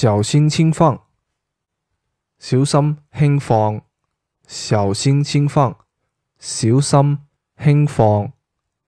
小心轻放小心轻放小心轻放小心轻放。